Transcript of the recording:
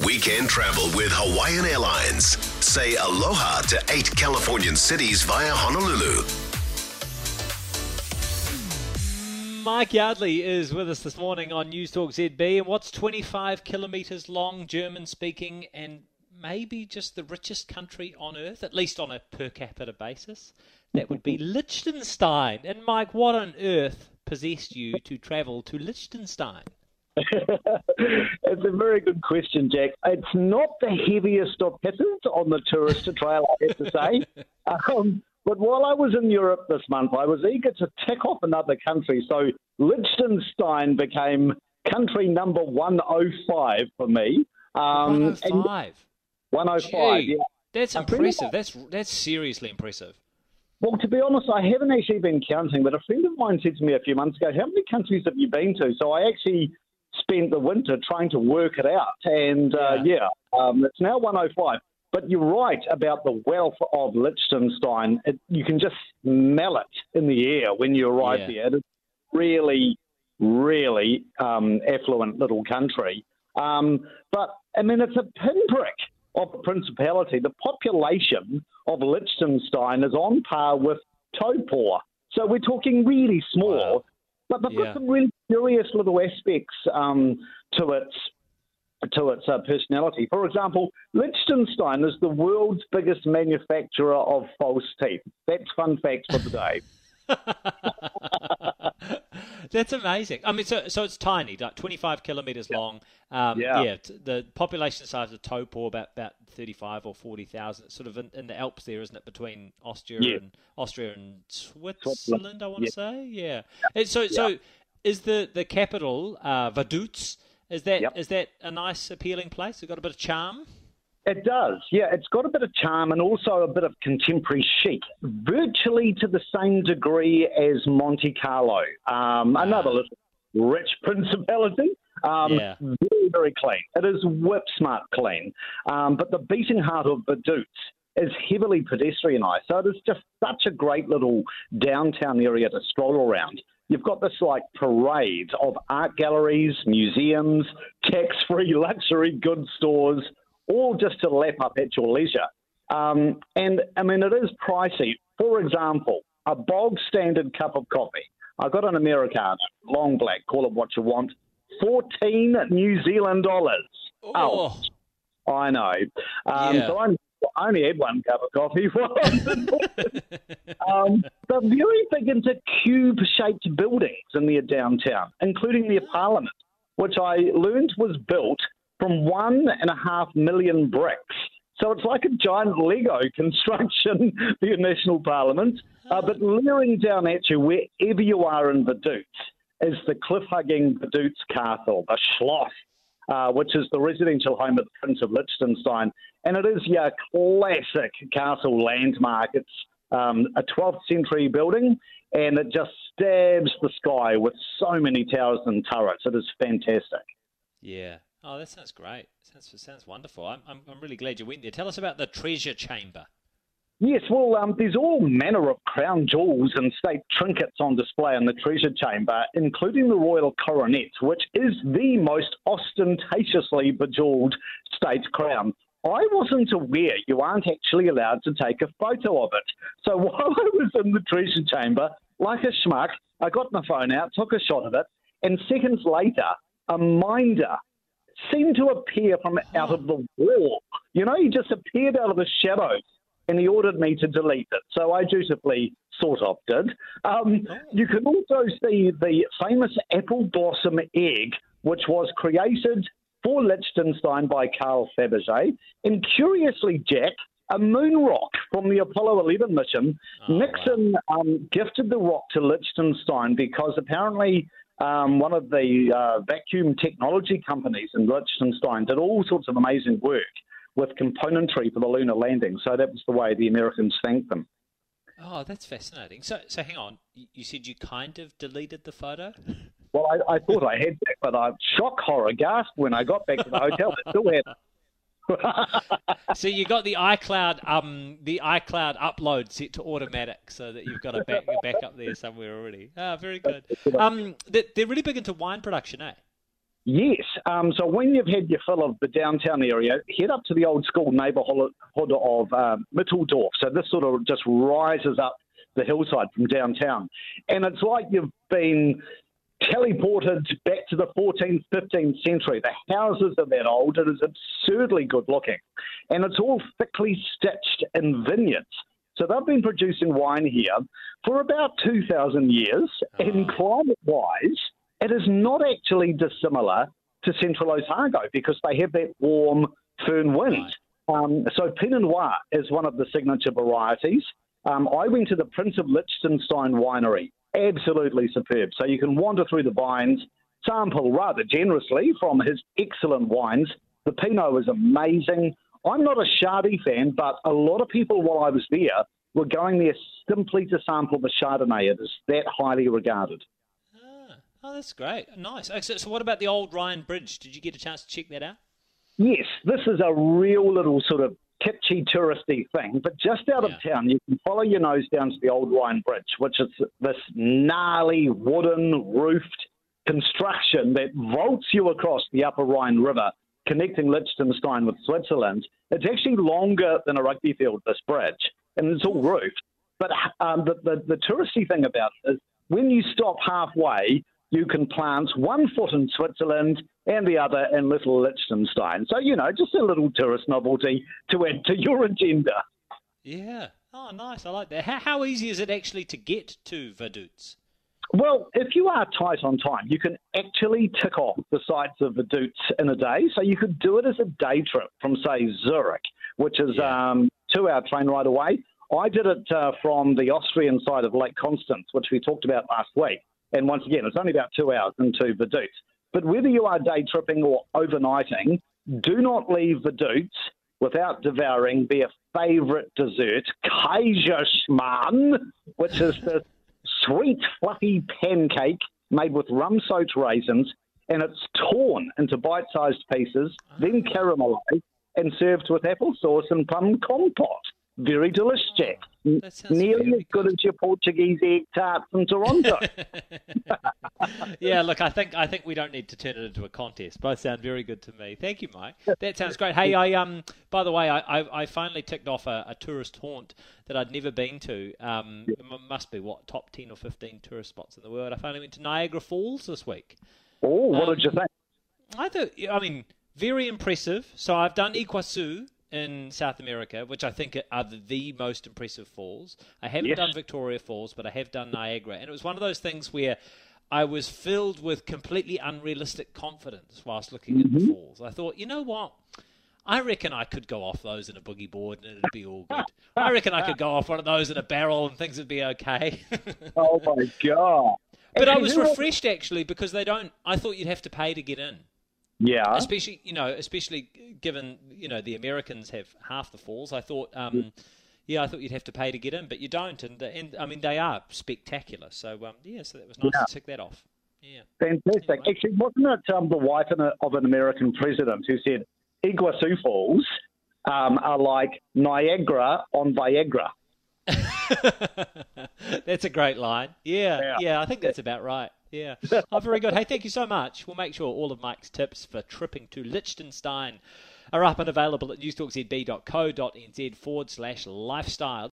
Weekend travel with Hawaiian Airlines. Say aloha to eight Californian cities via Honolulu. Mike Yardley is with us this morning on News Talk ZB. And what's 25 kilometres long, German speaking, and maybe just the richest country on earth, at least on a per capita basis? That would be Liechtenstein. And Mike, what on earth possessed you to travel to Liechtenstein? it's a very good question, Jack. It's not the heaviest of hitters on the tourist trail, I have to say. Um, but while I was in Europe this month, I was eager to tick off another country. So Liechtenstein became country number 105 for me. Um, 105? 105, Gee, yeah. That's impressive. That's, that's seriously impressive. Well, to be honest, I haven't actually been counting, but a friend of mine said to me a few months ago, How many countries have you been to? So I actually spent the winter trying to work it out. And uh, yeah, um, it's now 105. But you're right about the wealth of Liechtenstein. It, you can just smell it in the air when you arrive yeah. there. It's really, really um, affluent little country. Um, but I mean, it's a pinprick of the principality. The population of Liechtenstein is on par with Taupo. So we're talking really small. Wow. But they've yeah. got some really curious little aspects um, to its to its uh, personality. For example, Liechtenstein is the world's biggest manufacturer of false teeth. That's fun facts for the day. That's amazing. I mean, so so it's tiny, like 25 kilometers yeah. long. Um, yeah. yeah. The population size of Taupo about about 35 or 40,000. Sort of in, in, the Alps there, isn't it? Between Austria yeah. and Austria and Switzerland, Switzerland. I want to say. Yeah. And so so is the the capital uh, Vaduz? Is that yep. is that a nice appealing place? It's got a bit of charm. It does, yeah. It's got a bit of charm and also a bit of contemporary chic, virtually to the same degree as Monte Carlo. Um, another little rich principality. Um, yeah. Very, very clean. It is whip smart clean. Um, but the beating heart of Vaduz is heavily pedestrianised. So it is just such a great little downtown area to stroll around. You've got this like parade of art galleries, museums, tax free luxury goods stores all just to lap up at your leisure. Um, and I mean, it is pricey. For example, a bog standard cup of coffee. I got an Americano, long black, call it what you want, 14 New Zealand dollars. Oh. I know. Um, yeah. So I'm, I only had one cup of coffee. um, they're very big into cube shaped buildings in their downtown, including their parliament, which I learned was built from one and a half million bricks. So it's like a giant Lego construction, the National Parliament. Uh, but leering down at you wherever you are in Vaduz is the cliff-hugging Vaduz Castle, the Schloss, uh, which is the residential home of the Prince of Liechtenstein. And it is your classic castle landmark. It's um, a 12th century building, and it just stabs the sky with so many towers and turrets. It is fantastic. Yeah, Oh, that sounds great. Sounds sounds wonderful. I'm, I'm, I'm really glad you went there. Tell us about the treasure chamber. Yes, well, um, there's all manner of crown jewels and state trinkets on display in the treasure chamber, including the royal coronet, which is the most ostentatiously bejeweled state crown. I wasn't aware you aren't actually allowed to take a photo of it. So while I was in the treasure chamber, like a schmuck, I got my phone out, took a shot of it, and seconds later, a minder seemed to appear from out of the wall. You know, he just appeared out of the shadows and he ordered me to delete it. So I dutifully sort of did. Um, oh. You can also see the famous apple blossom egg, which was created for Liechtenstein by Carl Fabergé. And curiously, Jack, a moon rock from the Apollo 11 mission. Oh, Nixon wow. um, gifted the rock to Liechtenstein because apparently um, one of the uh, vacuum technology companies in Liechtenstein did all sorts of amazing work with componentry for the lunar landing. So that was the way the Americans thanked them. Oh, that's fascinating. So, so hang on. You said you kind of deleted the photo. Well, I, I thought I had that, but I shock horror gasped when I got back to the hotel. I still had so you got the iCloud um the iCloud upload set to automatic so that you've got a back back up there somewhere already. Ah, very good. Um, they're really big into wine production, eh? Yes. Um, so when you've had your fill of the downtown area, head up to the old school neighbourhood of uh, Mitteldorf. So this sort of just rises up the hillside from downtown. And it's like you've been teleported back to the 14th, 15th century. The houses are that old. It is absurdly good looking. And it's all thickly stitched in vineyards. So they've been producing wine here for about 2,000 years. Oh. And climate wise, it is not actually dissimilar to Central Otago because they have that warm foehn wind. Um, so Pinot Noir is one of the signature varieties. Um, I went to the Prince of Liechtenstein winery. Absolutely superb. So you can wander through the vines, sample rather generously from his excellent wines. The Pinot is amazing. I'm not a Chardonnay fan, but a lot of people while I was there were going there simply to sample the Chardonnay. It is that highly regarded. Oh, that's great. Nice. So, so what about the old Rhine Bridge? Did you get a chance to check that out? Yes, this is a real little sort of kitschy touristy thing, but just out yeah. of town, you can follow your nose down to the old Rhine Bridge, which is this gnarly wooden roofed construction that vaults you across the upper Rhine River, connecting Liechtenstein with Switzerland. It's actually longer than a rugby field, this bridge, and it's all roofed. But um, the, the, the touristy thing about it is when you stop halfway, you can plant one foot in Switzerland and the other in Little Liechtenstein. So, you know, just a little tourist novelty to add to your agenda. Yeah. Oh, nice. I like that. How, how easy is it actually to get to Vaduz? Well, if you are tight on time, you can actually tick off the sights of Vaduz in a day. So you could do it as a day trip from, say, Zurich, which is yeah. um, two hour train ride away. I did it uh, from the Austrian side of Lake Constance, which we talked about last week. And once again, it's only about two hours into Vaduz. But whether you are day tripping or overnighting, do not leave Vaduz without devouring their favourite dessert, Kaiserschmarrn, which is the sweet, fluffy pancake made with rum soaked raisins, and it's torn into bite sized pieces, then caramelized and served with applesauce and plum compote. Very delicious, Jack. Nearly as good, as your Portuguese egg tarts from Toronto. yeah, look, I think I think we don't need to turn it into a contest. Both sound very good to me. Thank you, Mike. That sounds great. Hey, I um, by the way, I I, I finally ticked off a, a, tourist haunt that I'd never been to. Um, it must be what top ten or fifteen tourist spots in the world. I finally went to Niagara Falls this week. Oh, what um, did you think? I thought, I mean, very impressive. So I've done Iguazu in South America, which I think are the, most impressive falls. I haven't yes. done Victoria Falls, but I have done Niagara, and it was one of those things where I was filled with completely unrealistic confidence whilst looking mm-hmm. at the mm-hmm. falls. I thought, you know what? I reckon I could go off those in a boogie board and it'd be all good. I reckon I could go off one of those in a barrel and things would be okay. oh my god! But I was refreshed actually because they don't. I thought you'd have to pay to get in. Yeah. Especially, you know, especially given, you know, the Americans have half the falls. I thought, um, yeah, I thought you'd have to pay to get in, but you don't. And, and I mean, they are spectacular. So, um, yeah, so that was nice yeah. to tick that off. Yeah. Fantastic. Anyway. Actually, wasn't it um, the wife of an American president who said Iguazu Falls um, are like Niagara on Viagra? that's a great line. Yeah, yeah, yeah, I think that's about right. Yeah. Oh, very good. Hey, thank you so much. We'll make sure all of Mike's tips for tripping to Liechtenstein are up and available at newstalkzb.co.nz forward slash lifestyle.